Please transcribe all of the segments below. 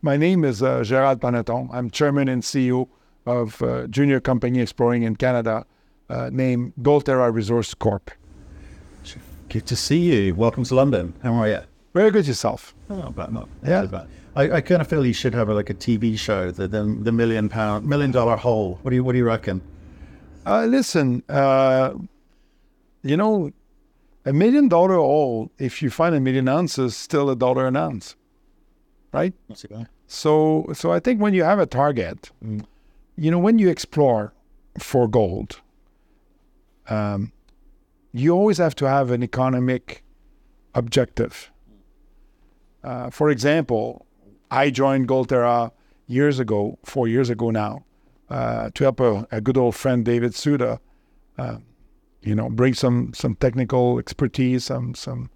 My name is uh, Gérald Panneton. I'm chairman and CEO of uh, junior company exploring in Canada uh, named Goldterra Resource Corp. Good to see you. Welcome to London. How are you? Very good yourself. Oh, but not Yeah. I, I kind of feel you should have a, like a TV show, the, the the million pound, million dollar hole. What do you What do you reckon? Uh, listen, uh, you know, a million dollar hole. if you find a million ounces, still a dollar an ounce, right? Not too bad. So, so I think when you have a target, you know, when you explore for gold, um, you always have to have an economic objective. Uh, for example, I joined Goldterra years ago, four years ago now, uh, to help a, a good old friend, David Suda, uh, you know, bring some some technical expertise, some some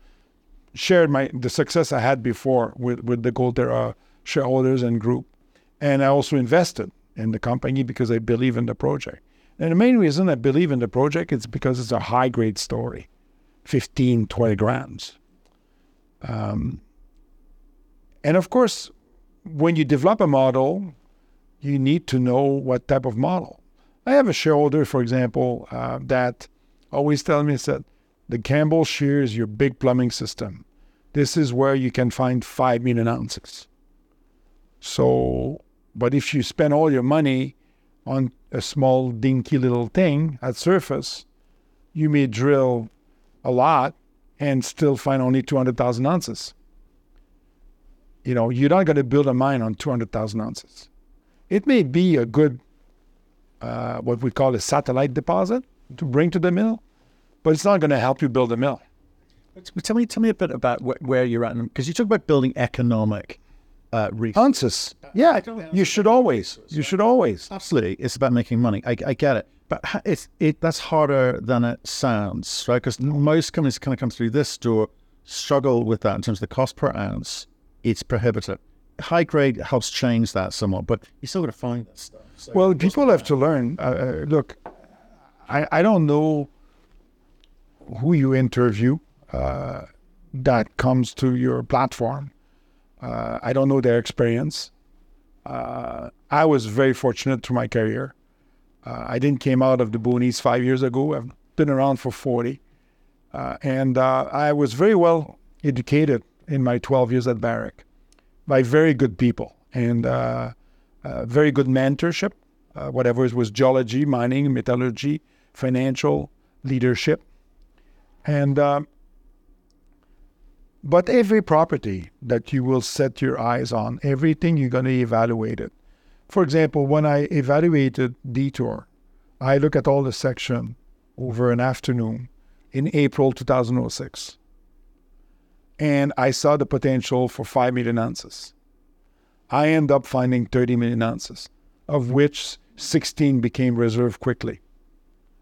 shared my the success I had before with with the Goldterra shareholders and group, and I also invested in the company because I believe in the project. And the main reason I believe in the project is because it's a high grade story, 15, 20 grams. Um, and of course, when you develop a model, you need to know what type of model. I have a shareholder, for example, uh, that always tell me that the Campbell shear is your big plumbing system. This is where you can find five million ounces. So, but if you spend all your money on a small dinky little thing at surface, you may drill a lot and still find only 200,000 ounces. You know, you're not going to build a mine on 200,000 ounces. It may be a good, uh, what we call a satellite deposit to bring to the mill, but it's not going to help you build a mill. Tell me, tell me a bit about wh- where you're at, because you talk about building economic uh, research. Ounces. Yeah, you should always. You should always. Absolutely, it's about making money. I, I get it, but it's it that's harder than it sounds, right? Because most companies kind of come through this door struggle with that in terms of the cost per ounce. It's prohibitive. High grade helps change that somewhat, but you still got to find that stuff. So Well, people have to learn. Uh, uh, look, I, I don't know who you interview uh, that comes to your platform. Uh, I don't know their experience. Uh, I was very fortunate through my career. Uh, I didn't came out of the boonies five years ago. I've been around for 40. Uh, and uh, I was very well educated in my 12 years at Barrick by very good people and very good mentorship, whatever it was geology, mining, metallurgy, financial, leadership. And um, but every property that you will set your eyes on, everything you're going to evaluate it. For example, when I evaluated Detour, I look at all the section over an afternoon in April 2006. And I saw the potential for 5 million ounces. I end up finding 30 million ounces, of which 16 became reserve quickly.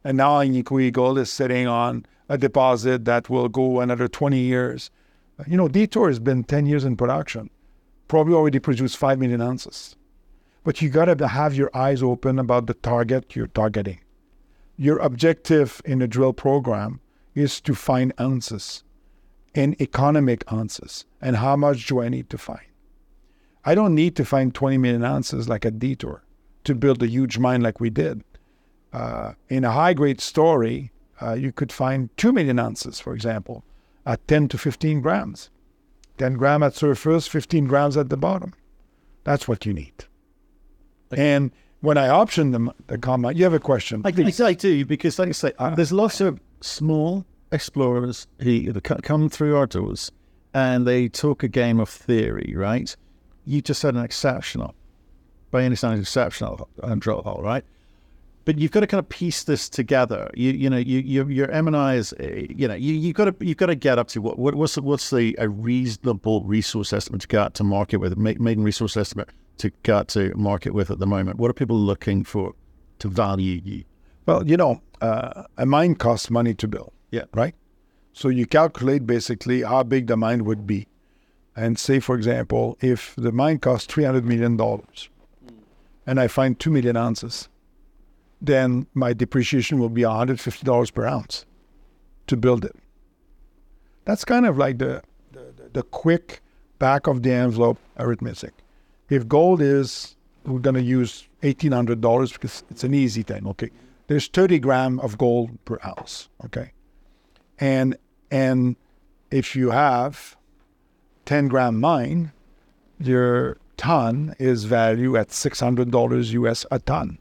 And now Agnico Gold is sitting on a deposit that will go another 20 years. You know, Detour has been 10 years in production, probably already produced 5 million ounces. But you got to have your eyes open about the target you're targeting. Your objective in a drill program is to find ounces and economic ounces. And how much do I need to find? I don't need to find 20 million ounces like a detour to build a huge mine like we did. Uh, in a high grade story, uh, you could find 2 million ounces, for example, at 10 to 15 grams. 10 gram at surface, 15 grams at the bottom. That's what you need. And when I option the, the comment, you have a question. I, I, I do because, like I say, there's lots of small explorers who who come through our doors, and they talk a game of theory, right? You just said an exceptional, by any standards, exceptional um, drill hole, right? But you've got to kind of piece this together. You you know you, you your M and I is uh, you know you you got to you've got to get up to what, what what's the, what's the a reasonable resource estimate to go out to market with ma- maiden resource estimate to go out to market with at the moment. What are people looking for to value you? Well, you know, uh, a mine costs money to build. Yeah. Right? So you calculate basically how big the mine would be. And say, for example, if the mine costs $300 million and I find 2 million ounces, then my depreciation will be $150 per ounce to build it. That's kind of like the, the, the- quick back of the envelope arithmetic. if gold is, we're going to use $1,800 because it's an easy thing, okay? There's 30 gram of gold per ounce, okay? And, and if you have 10 gram mine, your ton is value at $600 US a ton,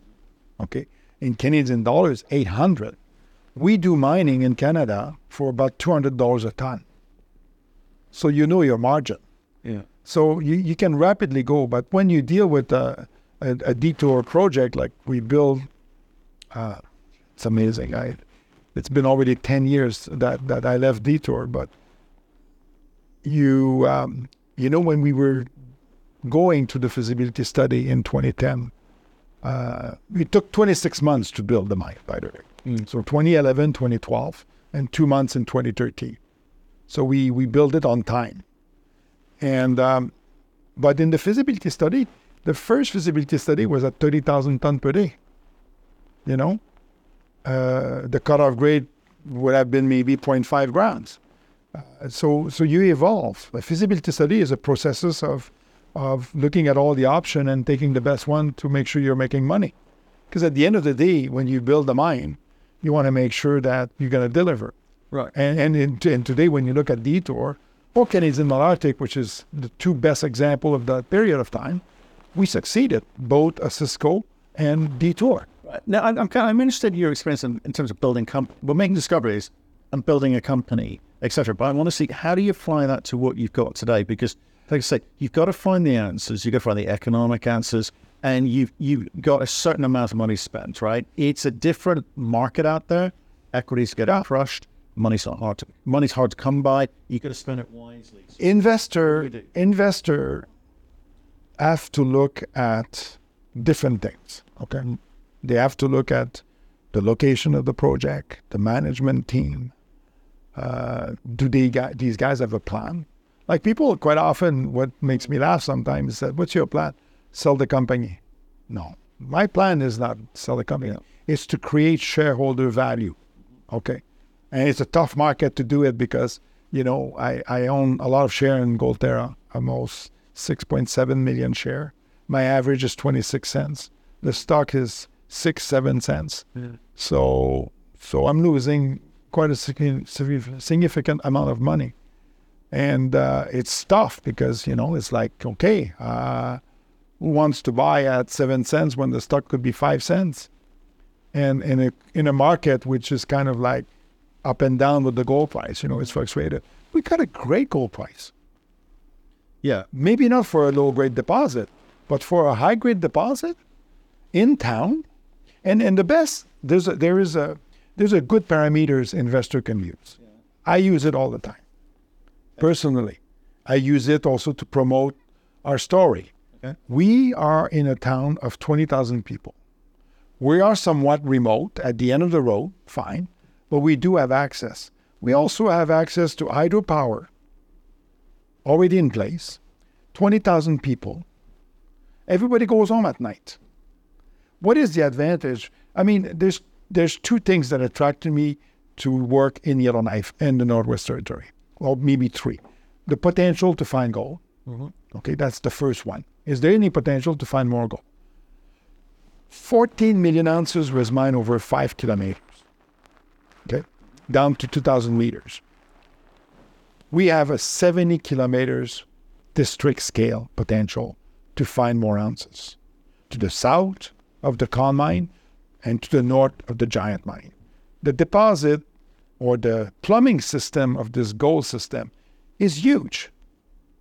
okay? In Canadian dollars, 800. We do mining in Canada for about $200 a ton. So you know your margin. Yeah. So you, you can rapidly go, but when you deal with a, a, a detour project like we build, uh, it's amazing. I, it's been already ten years that, that I left detour, but you um, you know when we were going to the feasibility study in 2010, uh, it took 26 months to build the mine, by the way. So 2011, 2012, and two months in 2013. So we we built it on time. And um, but in the feasibility study, the first feasibility study was at 30,000 ton per day. You know, uh, the cutoff grade would have been maybe 0.5 grams. Uh, so so you evolve. A feasibility study is a process of of looking at all the option and taking the best one to make sure you're making money. Because at the end of the day, when you build a mine, you want to make sure that you're going to deliver. Right. And and, in, and today, when you look at Detour or Canadian Malartic, which is the two best example of that period of time, we succeeded both Osisko and Detour. Right. Now, I'm, I'm, kind of, I'm interested in your experience in, in terms of building comp. We're making discoveries and building a company, etc. But I want to see how do you apply that to what you've got today? Because, like I say, you've got to find the answers. You've got to find the economic answers, and you've you've got a certain amount of money spent. Right? It's a different market out there. Equities get crushed. Money's not hard to money's hard to come by. You got to spend it wisely. So Investor investor have to look at different things. Okay, they have to look at the location of the project, the management team. Uh, do they these guys have a plan? Like people quite often, what makes me laugh sometimes is that, "What's your plan? Sell the company?" No, my plan is not sell the company. It's to create shareholder value. Okay, and it's a tough market to do it because you know I, I own a lot of share in Goldterra, almost 6.7 million share. My average is 26 cents. The stock is six seven cents. Hmm. So so I'm losing quite a signi- signi- significant amount of money, and uh, it's tough because you know it's like okay, uh, who wants to buy at seven cents when the stock could be five cents, and in a in a market which is kind of like up and down with the gold price, you know, it's fluctuated. We got a great gold price. yeah, Maybe not for a low grade deposit, but for a high grade deposit in town, and and the best there's a, there is a there's a good parameters investor can use. I use it all the time. Personally, I use it also to promote our story. Okay. We are in a town of twenty thousand people. We are somewhat remote at the end of the road, fine, but we do have access. We also have access to hydropower already in place, 20,000 people. Everybody goes home at night. What is the advantage? I mean, there's there's two things that attracted me to work in Yellowknife and the Northwest Territory. Well, maybe three. The potential to find gold. Mm-hmm. Okay, that's the first one. Is there any potential to find more gold? 14 million ounces was mined over five kilometers. Okay, down to 2,000 meters we have a 70 kilometers district scale potential to find more ounces to the south of the Con mine and to the north of the Giant mine. The deposit or the plumbing system of this gold system is huge.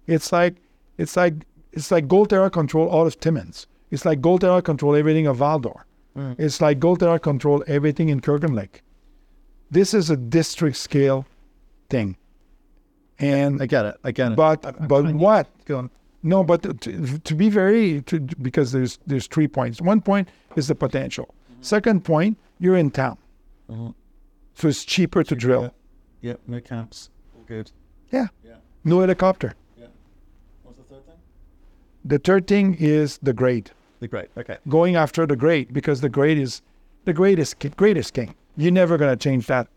It's like it's like it's like Goldterra control all of Timmins. It's like Goldterra control everything of Val-d'Or. It's like Goldterra control everything in Kirkland Lake. This is a district scale thing. And I get it. I get it. but I- I but what? No, but to, to be very to, because there's there's three points. One point is the potential. Second point, you're in town, Mhm. So it's cheaper to drill. Yeah, no caps. All good. Yeah, Yeah. no helicopter. Yeah. What's the third thing? The third thing is the grade. The grade. Okay. Going after the grade because the grade is the greatest is ki- grade is king. You're never gonna change that.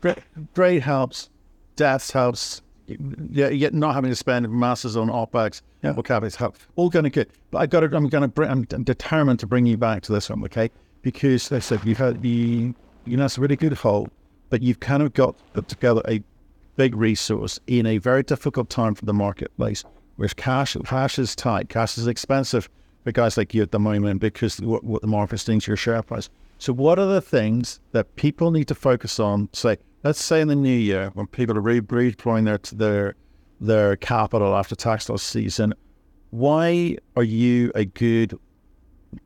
Great. Grade helps. Depth helps. yeah, yet not having to spend masses on OPEX Yeah. or CAPEX. How- All going to good. But I got to, I'm going to bring, I'm determined to bring you back to this one, okay? Because I said you've had, you, you know, it's a really good hole, but you've kind of got together a big resource in a very difficult time for the marketplace, where cash, cash is tight, cash is expensive for guys like you at the moment because what, what the market's doing to your share price. So, what are the things that people need to focus on? Say, let's say in the new year when people are re- redeploying their their their capital after tax loss season, why are you a good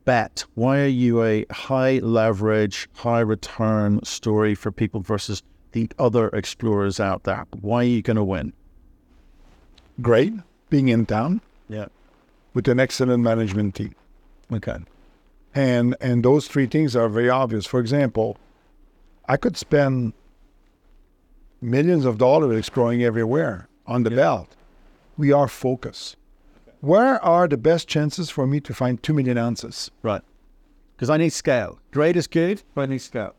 bet? Why are you a high leverage, high return story for people versus the other explorers out there? Why are you going to win? Great being in town Yeah. with an excellent management team. Okay. And and those three things are very obvious. For example, I could spend millions of dollars exploring everywhere on the belt. We are focused. Where are the best chances for me to find two million ounces? Right. Because I need scale. Grade is good, but I need scale.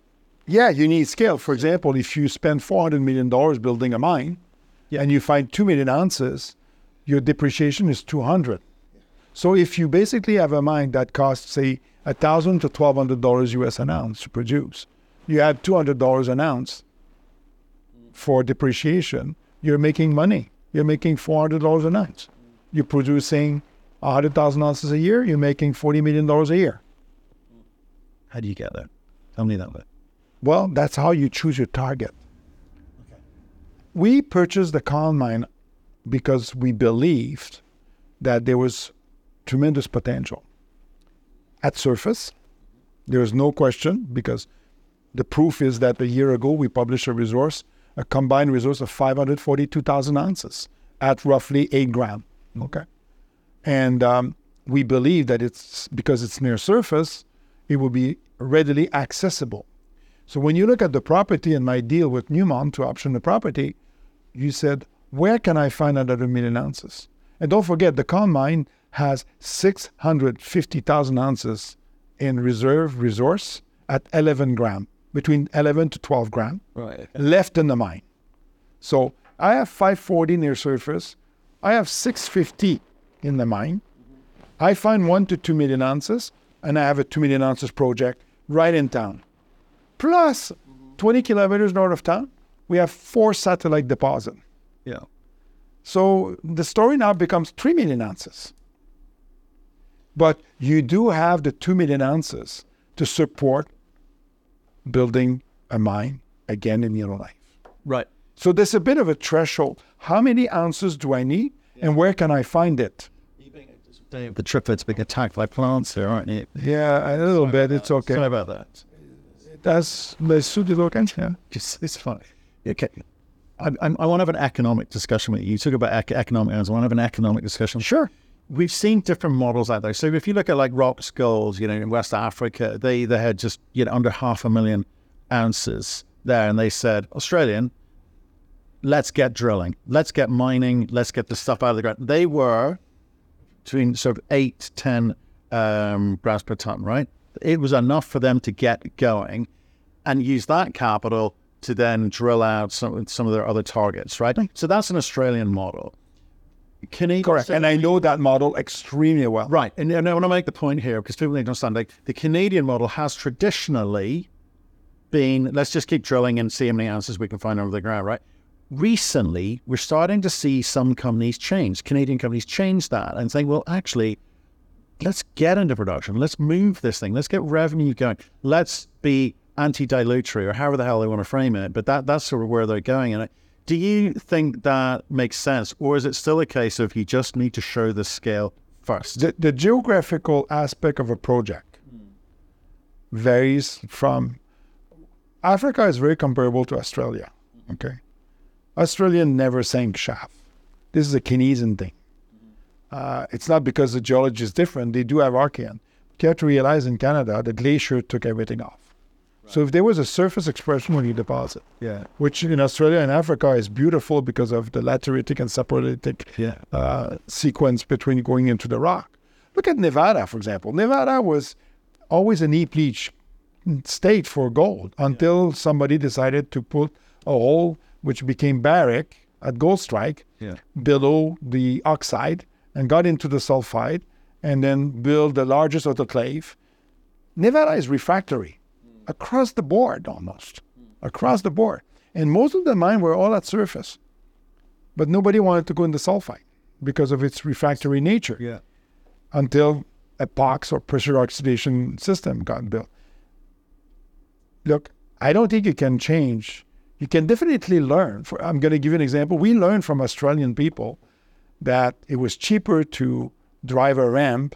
Yeah, you need scale. For example, if you spend four hundred million dollars building a mine, and you find two million ounces, your depreciation is two hundred. So if you basically have a mine that costs say a thousand to twelve hundred dollars US an ounce to produce, you add two hundred dollars an ounce for depreciation, you're making money. You're making four hundred dollars an ounce. You're producing hundred thousand ounces a year. You're making forty million dollars a year. How do you get there? Tell me that bit. Well, that's how you choose your target. We purchased the Con mine because we believed that there was tremendous potential. At surface, there is no question because the proof is that a year ago we published a resource, a combined resource of 542,000 ounces at roughly 8 gram. Okay. And um, we believe that it's because it's near surface, it will be readily accessible. So when you look at the property and my deal with Newmont to option the property, you said, where can I find another million ounces? And don't forget, the Con mine has 650,000 ounces in reserve resource at 11 gram, between 11 to 12 gram Right. left in the mine. So I have 540 near surface. I have 650 in the mine. I find one to two million ounces, and I have a two million ounces project right in town. Plus, 20 kilometers north of town, we have four satellite deposits. Yeah. So the story now becomes 3 million ounces. But you do have the 2 million ounces to support building a mine again in your life. Right. So there's a bit of a threshold. How many ounces do I need and where can I find it? Dave, the triplet's being attacked by plants here, aren't you? Yeah, a little bit. It's okay. Sorry about that. That's les sous-de Yeah. Just, it's funny. Okay. I, I, I want to have an economic discussion with you. You talk about ec- economic ounces. I want to have an economic discussion. Sure. We've seen different models out there. So if you look at like Roxgold, you know, in West Africa, they they had just you know under half a million ounces there, and they said Australian, let's get drilling, let's get mining, let's get the stuff out of the ground. They were between sort of eight, ten um, grams per ton, right? It was enough for them to get going, and use that capital to then drill out some some of their other targets, right? So that's an Australian model. Canadian Correct. And I know that model extremely well. Right. And, and I want to make the point here because people need to understand like the Canadian model has traditionally been let's just keep drilling and see how many ounces we can find under the ground, right? Recently, we're starting to see some companies change, Canadian companies change that and saying, well, actually, let's get into production. Let's move this thing. Let's get revenue going. Let's be anti-dilutory or however the hell they want to frame it. But that that's sort of where they're going. And do you think that makes sense, or is it still a case of you just need to show the scale first? The, the geographical aspect of a project varies from Africa is very comparable to Australia. Okay. Australia never sank shaft. This is a Canadian thing. Uh, it's not because the geology is different. They do have Archean. You have to realize in Canada, the glacier took everything off. So if there was a surface expression when you deposit, Yeah. which in Australia and Africa is beautiful because of the lateritic and saprolitic Yeah. uh, sequence between going into the rock. Look at Nevada, for example. Nevada was always an heap leach state for gold until somebody decided to put a hole which became Barrick at Gold Strike Yeah. below the oxide and got into the sulfide and then built the largest autoclave. Nevada is refractory across the board almost, across the board. And most of the mine were all at surface. But nobody wanted to go in the sulfide because of its refractory nature Yeah. until a POX or pressure oxidation system got built. Look, I don't think you can change. You can definitely learn. For, I'm going to give you an example. We learned from Australian people that it was cheaper to drive a ramp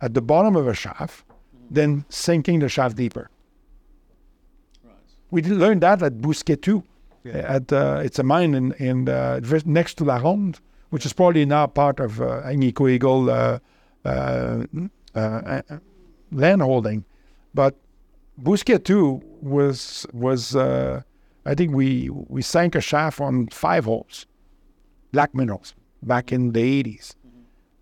at the bottom of a shaft than sinking the shaft deeper. We did learn that at Bousquet too. At uh, it's a mine in in uh, next to La Ronde, which is probably now part of uh, Agnico Eagle uh, uh, uh, land holding, but Bousquet too was was uh, I think we we sank a shaft on five holes, Lac Minerals back in the 80s,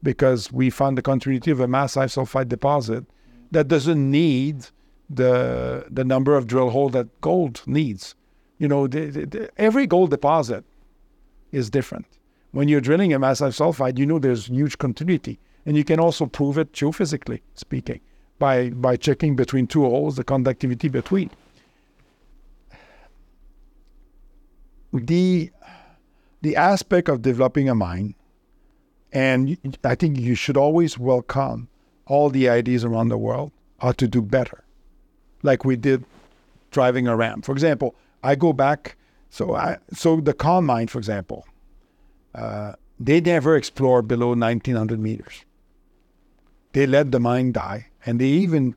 because we found the continuity of a massive sulfide deposit that doesn't need the the number of drill hole that gold needs. You know, the, the, the- every gold deposit is different. When you're drilling a massive sulfide, you know there's huge continuity, and you can also prove it geophysically speaking by by checking between two holes the conductivity between. The the aspect of developing a mine, and I think you should always welcome all the ideas around the world how to do better, like we did driving a ramp. For example, I go back. So I so the con mine, for example, uh, they never explored below 1900 meters. They let the mine die, and they even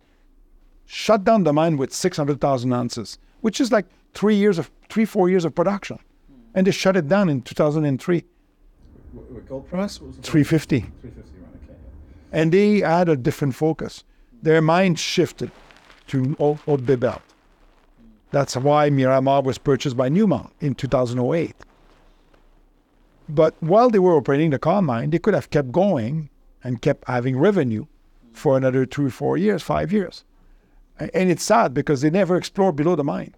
shut down the mine with 600,000 ounces, which is like three years of three four years of production, hmm. and they shut it down in 2003. What gold price? Was 350. 350, right, okay. and they had a different focus. Their mind shifted to Hope Hope Bay Belt. That's why Miramar was purchased by Newmont in 2008. But while they were operating the Con mine, they could have kept going and kept having revenue for another two, four years, five years. And it's sad because they never explore below the mine.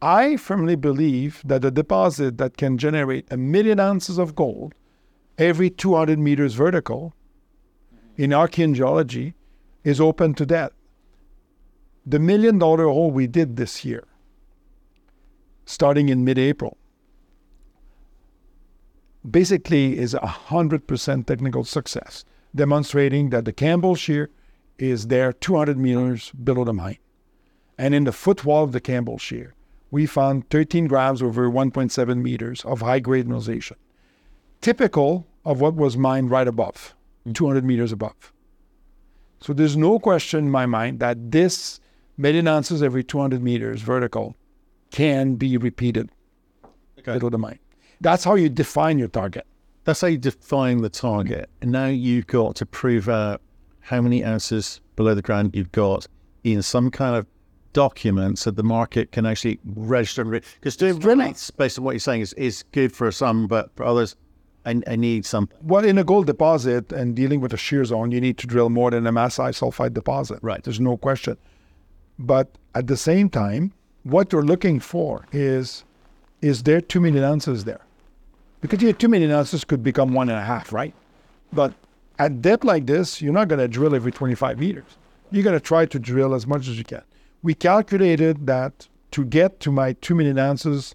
I firmly believe that a deposit that can generate a million ounces of gold every 200 meters vertical in Archean geology is open to that. The million dollar hole we did this year, starting in mid April, basically is a 100% technical success, demonstrating that the Campbell Shear is there 200 meters below the mine. And in the footwall of the Campbell Shear, we found 13 grams over 1.7 meters of high grade mineralization, typical of what was mined right above, mm. 200 meters above. So there's no question in my mind that this million ounces every 200 meters vertical can be repeated Okay. below the mine. That's how you define your target. That's how you define the target. And now you've got to prove out how many ounces below the ground you've got in some kind of document so the market can actually register. Because doing drilling. based on what you're saying, is, is good for some, but for others, I, I need something. Well, in a gold deposit and dealing with a shear zone, you need to drill more than a massive sulfide deposit. Right. There's no question. But at the same time, what you're looking for is is there two million ounces there? Because your two million ounces could become one and a half, right? But at depth like this, you're not going to drill every 25 meters. You're going to try to drill as much as you can. We calculated that to get to my two million ounces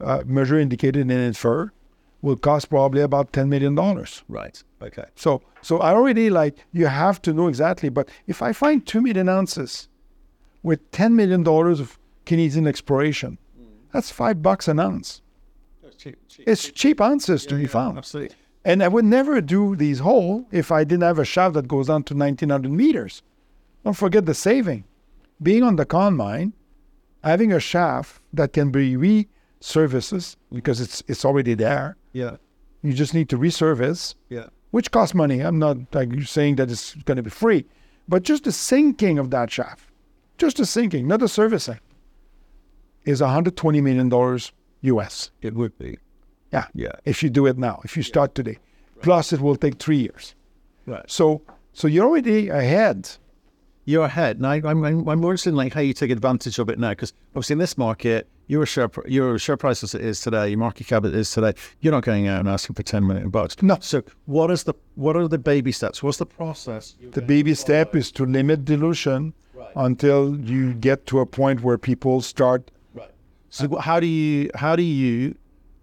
uh, measure indicated and infer will cost probably about $10 million. Right. Okay. So, so I already like you have to know exactly. But if I find two million ounces with ten million dollars of Canadian exploration, that's five bucks an ounce. It's cheap ounces to be found. Absolutely. And I would never do these hole if I didn't have a shaft that goes down to 1900 meters. Don't forget the saving. Being on the con mine, having a shaft that can be resurfaces because it's it's already there. Yeah. You just need to resurface Yeah. which costs money. I'm not like saying that it's going to be free, but just the sinking of that shaft, just the sinking, not the servicing, is 120 million dollars US. It would be. Yeah, Yeah. if you do it now, if you start today, plus it will take three years. Right. So, so you're already ahead. You're ahead. Now, I'm, I'm, I'm more interested in like how you take advantage of it now, because obviously in this market, your share your share price as it is today, your market cap it is today. You're not going out and asking for ten million bucks. No. So what is the what are the baby steps? What's the process? The baby step is to limit dilution until you get to a point where people start. So how do you how do you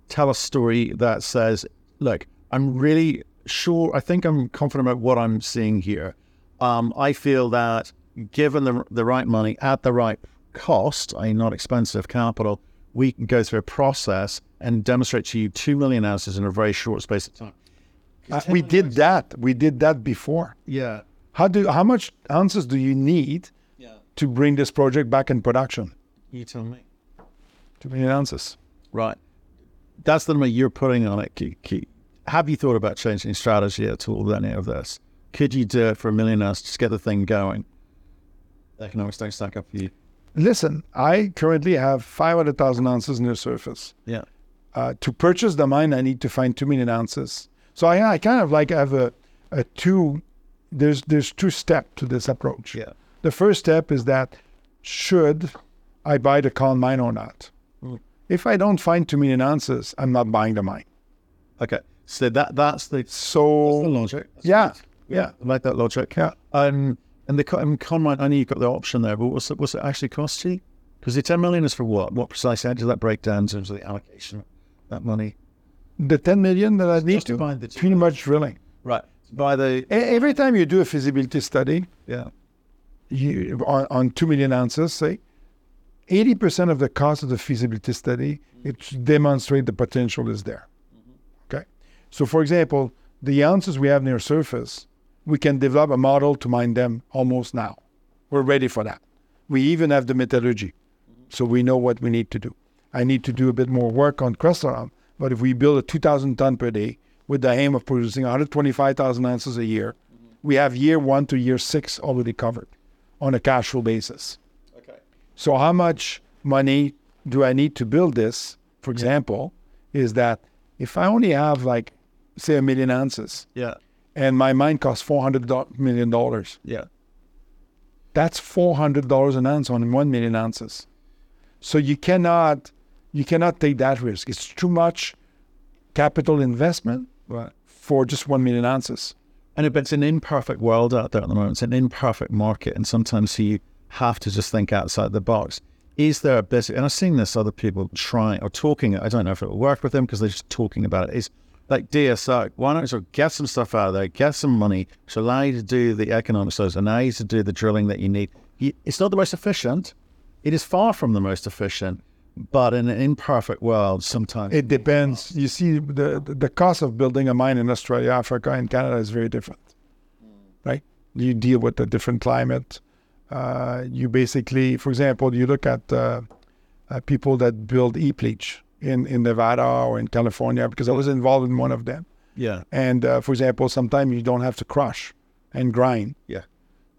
tell a story that says, look, I'm really sure, I think I'm confident about what I'm seeing here. Um, I feel that given the the right money at the right cost, i.e., not expensive capital, we can go through a process and demonstrate to you two million ounces in a very short space of time. Uh, we did that. We did that before. Yeah. How do how much ounces do you need Yeah. to bring this project back in production? You tell me. Two million ounces. Right. That's the number you're putting on it. Have you thought about changing strategy at all with any of this? Could you do it for a million ounce, just get the thing going? Economics don't stack up for you. Listen, I currently have five hundred thousand ounces near surface. Yeah. uh, to purchase the mine, I need to find two million ounces. So I, I kind of like have a, a two. There's there's two step to this approach. Yeah. The first step is that should I buy the con mine or not? Mm. If I don't find two million answers, I'm not buying the mine. Okay. So that that's the, that's the So logic. Yeah, good. yeah, I like that logic. yeah. Um, and the and con mine, I know you've got the option there, but what's it, what's it actually cost you? Because the 10 million is for what? What precisely? How does that break down in terms of the allocation of that money? The ten million that I need to find the pretty much drilling. Right. By the. Every time you do a feasibility study, Yeah. you, on, on 2 million ounces, say, 80% of the cost of the feasibility study, mm-hmm. it demonstrate the potential is there. Mm-hmm. Okay. So, for example, the ounces we have near surface, we can develop a model to mine them almost now. We're ready for that. We even have the metallurgy. Mm-hmm. So we know what we need to do. I need to do a bit more work on Crestaurum, but if we build a 2,000 ton per day with the aim of producing 125,000 ounces a year, we have year one to year six already covered on a cash flow basis. So how much money do I need to build this? For example, is that if I only have like say a million ounces Yeah. and my mine costs four hundred million dollars, Yeah. that's four hundred dollars an ounce on one million ounces. So you cannot you cannot take that risk. It's too much capital investment Right. for just one million ounces. And it's an imperfect world out there at the moment, it's an imperfect market, and sometimes you have to just think outside the box. Is there a bit, and I've seen this other people trying or talking, I don't know if it will work with them because they're just talking about it, is like DSO. Why don't sort of get some stuff out of there, get some money, which allow you to do the economic studies, allow you to do the drilling that you need. It's not the most efficient. It is far from the most efficient, but in an imperfect world, sometimes It depends. You see, the the cost of building a mine in Australia, Africa, and Canada is very different, right? You deal with a different climate. Uh, you basically, for example, you look at uh, uh, people that build heap leach in in Nevada or in California, because I was involved in one of them. yeah, And uh, for example, sometimes you don't have to crush and grind. yeah,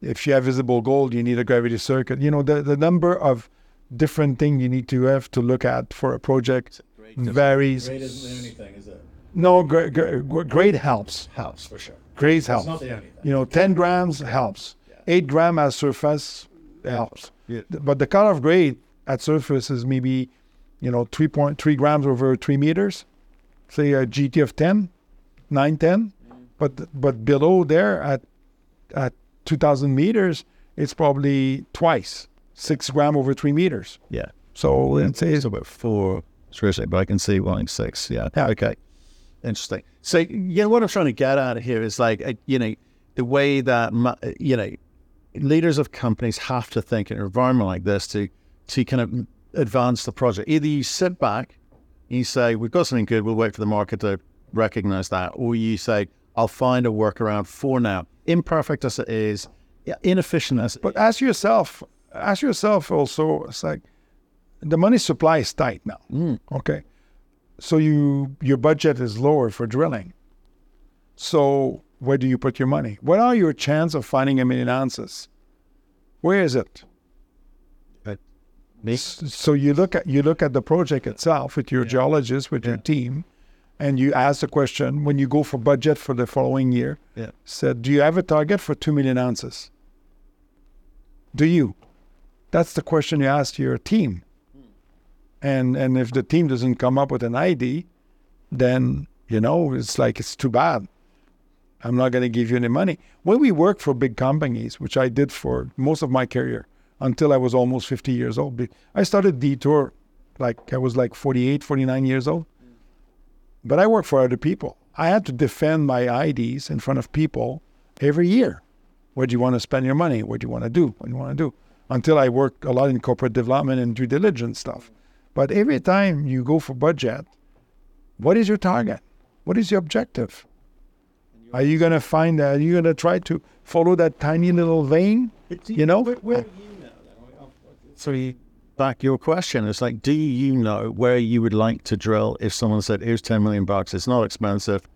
If you have visible gold, you need a gravity circuit. You know, the, the number of different things you need to have to look at for a project varies. isn't the only thing, is it? No, gra- gra- gra- grade helps. Helps for sure. Grade helps. It's not the only thing. You know, 10 grams helps. 8 gram at surface helps. Yeah. But the cutoff grade at surface is maybe, you know, 3.3 grams over 3 meters. Say a GT of 10, 9, 10. But but below there at at 2,000 meters, it's probably twice, 6 gram over 3 meters. Yeah. So it's, It's it's about four, seriously, but I can see wanting six. Yeah. Yeah. Okay. Interesting. So, you know, what I'm trying to get at here is like, uh, you know, the way that, you know, leaders of companies have to think in an environment like this to, to kind of advance the project. Either you sit back and you say, we've got something good, we'll wait for the market to recognize that. Or you say, I'll find a workaround for now. Imperfect as it is, inefficient as it But ask yourself, ask yourself also, it's like the money supply is tight now. Mm. Okay. So you your budget is lower for drilling. So where do you put your money? What are your chance of finding a million ounces? Where is it? So you look at you look at the project itself with your geologist, with your team, and you ask the question when you go for budget for the following year. Yeah. Said, do you have a target for two million ounces? Do you? That's the question you ask your team. and and if the team doesn't come up with an ID, then you know it's like it's too bad. I'm not going to give you any money. When we work for big companies, which I did for most of my career until I was almost 50 years old, I started Detour like I was like 48, 49 years old. But I work for other people. I had to defend my IDs in front of people every year. Where do you want to spend your money? What do you want to do? What do you want to do? Until I worked a lot in corporate development and due diligence stuff. But every time you go for budget, what is your target? What is your objective? Are you going to find that? Are you going to try to follow that tiny little vein? You know? Where, where you know? So you, back your question. It's like, do you know where you would like to drill if someone said, "Here's ten million bucks. It's not expensive.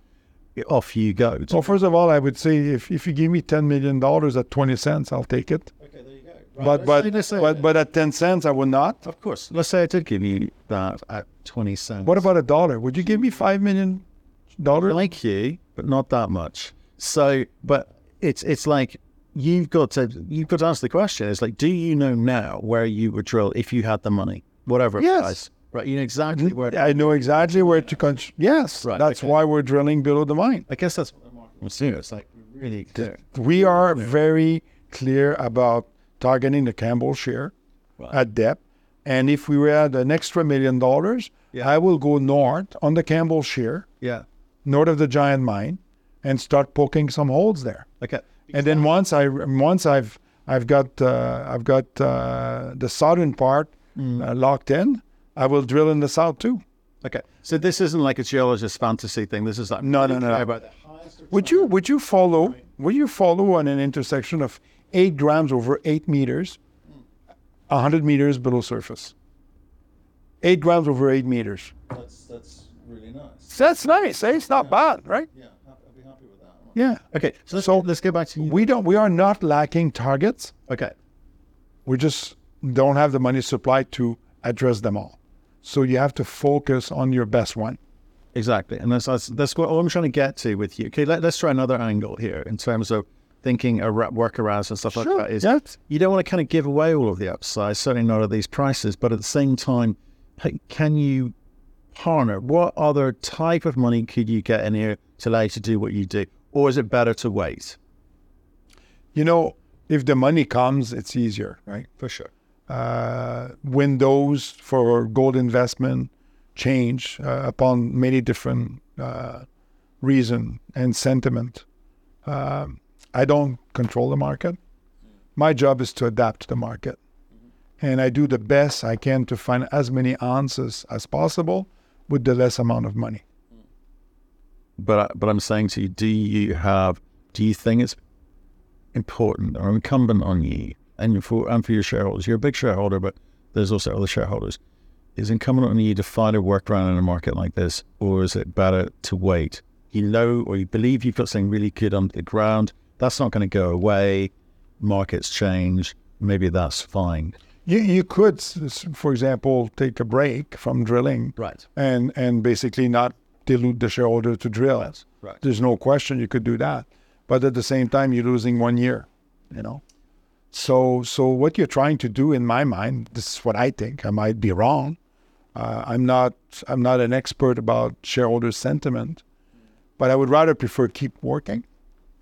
Off you go." Well, first of all, I would say if, if you give me $10 million at 20 cents, I'll take it. okay, there you go. But, but, but, but at 10 cents, I would not. of course, let's say I did give you that at twenty cents. What about a dollar? Would you give me $5 million? like you, but not that much. So, but it's it's like you've got to you've got to ask the question. It's like, do you know now where you would drill if you had the money, whatever? Yes. right. You know exactly where. I know exactly where to con- Yes, Right, that's okay. why we're drilling below the mine. I guess that's what the market was doing. It's like really clear. We are very clear about targeting the Campbell shear Right. at depth. And if we had an extra million dollars, Yeah. I will go north on the Campbell shear, Yeah. North of the giant mine, and start poking some holes there. Okay. And then once I once I've I've got uh, I've got uh, the southern part uh, locked in, I will drill in the south too. Okay. So this isn't like a geologist fantasy thing. This is like No, no, no, no. About Would you would you follow would you follow on an intersection of eight grams over eight meters, hundred meters below surface? Eight grams over eight meters. That's that's really nice. That's nice. Eh? It's not bad, right? Yeah, I'll be happy with that. Yeah. Okay. So let's, So- let's go back to you. We don't. We are not lacking targets. Okay. We just don't have the money supply to address them all. So you have to focus on your best one. Exactly, and that's that's, that's what I'm trying to get to with you. Okay, let, us try another angle here in terms of thinking a ra- workarounds and stuff like Sure, that. Is yes. you don't want to kind of give away all of the upside, certainly not at these prices, but at the same time, can you partner? What other type of money could you get in here to allow you to do what you do, or is it better to wait? You know, if the money comes, it's easier, right? For sure. uh, windows for gold investment change uh, upon many different uh, reason and sentiment. Um, I don't control the market. My job is to adapt to the market, and I do the best I can to find as many answers as possible with the less amount of money. But but I'm saying to you, do you have? Do you think it's important or incumbent on you and for and for your shareholders? You're a big shareholder, but there's also other shareholders. Is incumbent on you to find a workaround in a market like this, or is it better to wait? You know, or you believe you've got something really good on the ground. That's not going to go away. Markets change. Maybe that's fine. You, you could, for example, take a break from drilling Right. and, and basically not dilute the shareholder to drill. Right. There's no question you could do that. But at the same time, you're losing one year, you know? So, so what you're trying to do, in my mind, this is what I think. I might be wrong. Uh, I'm not. I'm not an expert about shareholder sentiment, but I would rather prefer keep working,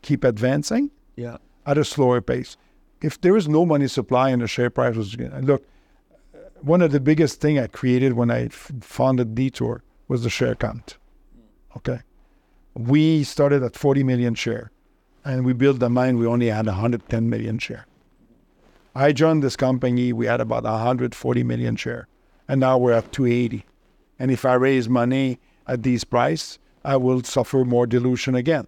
keep advancing Yeah. at a slower pace. If there is no money supply and the share price was look, one of the biggest thing I created when I founded Detour was the share count. Okay, we started at 40 million share, and we built the mine. We only had 110 million share. I joined this company. We had about 140 million share, and now we're at 280. And if I raise money at these price, I will suffer more dilution again.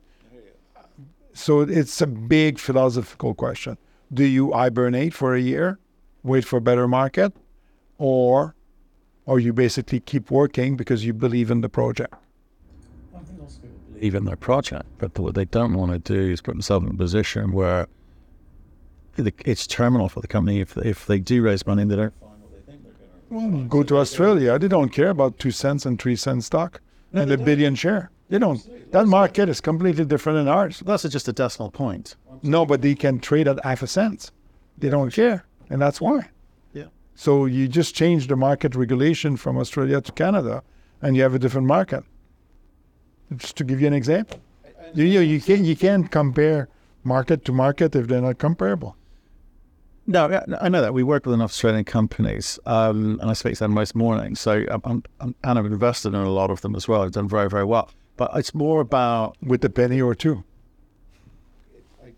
So it's a big philosophical question. Do you hibernate for a year, wait for a better market, or or you basically keep working because you believe in the project? I think most people believe in their project, but what they don't want to do is put themselves in a position where it's terminal for the company. If if they do raise money, they don't find what they think they're going to. Well, go to Australia. They don't care about two cents and three cents stock and a billion share. They don't. That market is completely different than ours. That's just a decimal point. No, but they can trade at half a cent. They don't care, and that's why. Yeah. So you just change the market regulation from Australia to Canada, and you have a different market. Just to give you an example, you you, you can't you can't compare market to market if they're not comparable. No, I know that. We work with enough Australian companies, um, and I speak to them most mornings. So I'm, I'm, I'm, and I've invested in a lot of them as well. I've done very, very well. But it's more about with a penny or two.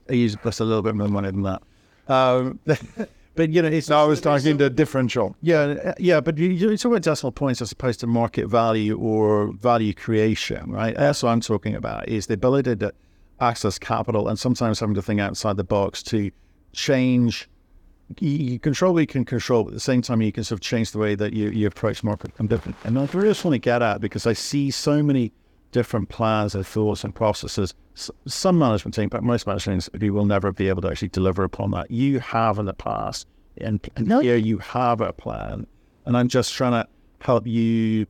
I use just a little bit more money than that. Um, but you know, it's. No, I was talking the differential. Yeah, yeah, but you, you talk about decimal points as opposed to market value or value creation, right? That's what I'm talking about. Is the ability to access capital and sometimes having to think outside the box to change. You, control what you can control, but at the same time, you can sort of change the way that you, you approach market and different. And I really just want to get at because I see so many different plans and thoughts and processes. S- some management team, but most management teams, you will never be able to actually deliver upon that. You have in the past, and, and here you have a plan. And I'm just trying to help you,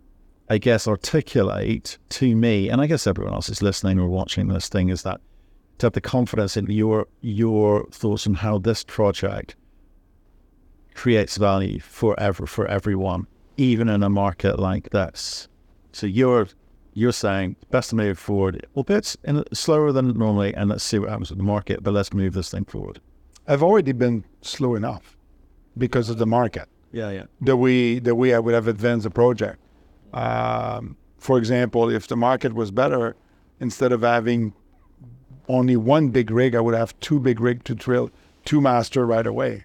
I guess, articulate to me, and I guess everyone else is listening or watching this thing, is that to have the confidence in your your thoughts on how this project creates value forever for everyone, even in a market like this. So you're you're saying best to move forward Well, bit in, slower than normally, and let's see what happens with the market. But let's move this thing forward. I've already been slow enough because of the market. Yeah, yeah. The way the way I would have advanced the project. Um, for example, if the market was better, instead of having only one big rig, I would have two big rig to drill two master right away.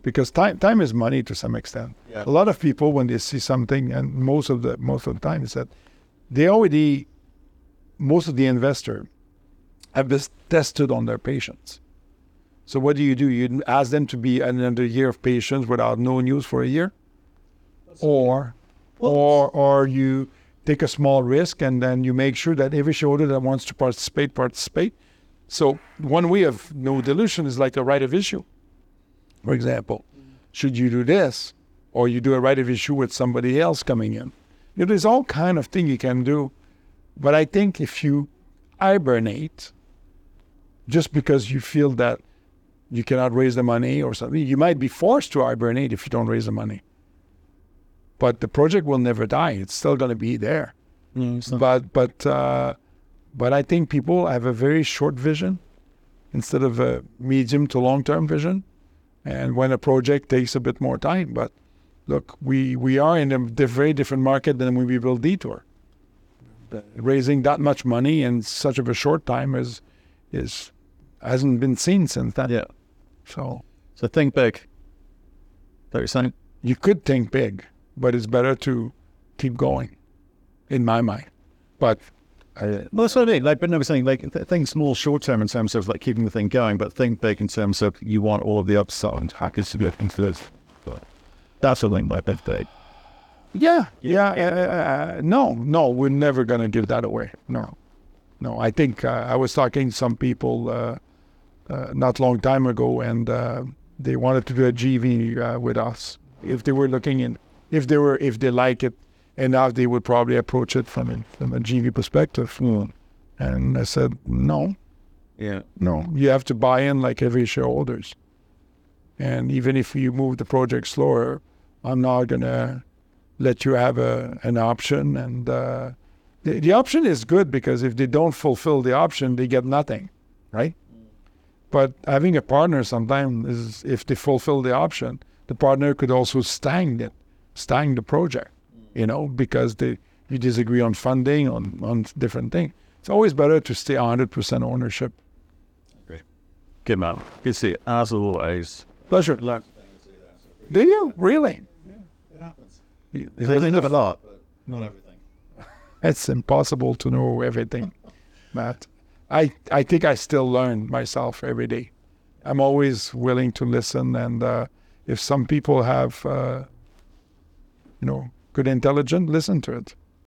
Because time time is money to some extent. Yeah. A lot of people when they see something, and most of the most of the time is that they already most of the investor have this tested on their patients. So what do you do? You ask them to be another year of patience without no news for a year, or or or you take a small risk and then you make sure that every shareholder that wants to participate participate. So one way of no dilution is like a right of issue. For example, should you do this, or you do a right of issue with somebody else coming in? Know, there's all kind of thing you can do, but I think if you hibernate, just because you feel that you cannot raise the money or something, you might be forced to hibernate if you don't raise the money. But the project will never die; it's still going to be there. But but uh, but I think people have a very short vision instead of a medium to long term vision. And when a project takes a bit more time, but look, we, we are in a very different market than when we built Detour. Raising that much money in such of a short time is is hasn't been seen since then. Yeah. So So think big. That you're saying? you could think big, but it's better to keep going, in my mind. But I, Well, that's what I mean. Like, but no, we're saying like th- think small, short term in terms of like keeping the thing going, but think big in terms of you want all of the upside and hackers to this. But that's what I think by big big. Yeah, yeah. Uh, uh, no, no, we're never going to give that away. No, no. I think uh, I was talking to some people uh, uh, not long time ago, and uh, they wanted to do a GV uh, with us. If they were looking in, if they were, if they like it enough, they would probably approach it from a, from a GV perspective. And I said, no, Yeah. no, you have to buy in like every shareholders. And even if you move the project slower, I'm not gonna let you have a an option. And uh, the, the option is good because if they don't fulfill the option, they get nothing, right? But having a partner sometimes is if they fulfill the option, the partner could also stang it, stang the project, you know, because they you disagree on funding on on different things. It's always better to stay 100% ownership. Okay, good man. Good to see you. As always. Pleasure. Do you really? They live a lot, but not everything. It's impossible to know everything, Matt. I, I think I still learn myself every day. I'm always willing to listen, and uh, if some people have, uh, you know, good intelligence, listen to it.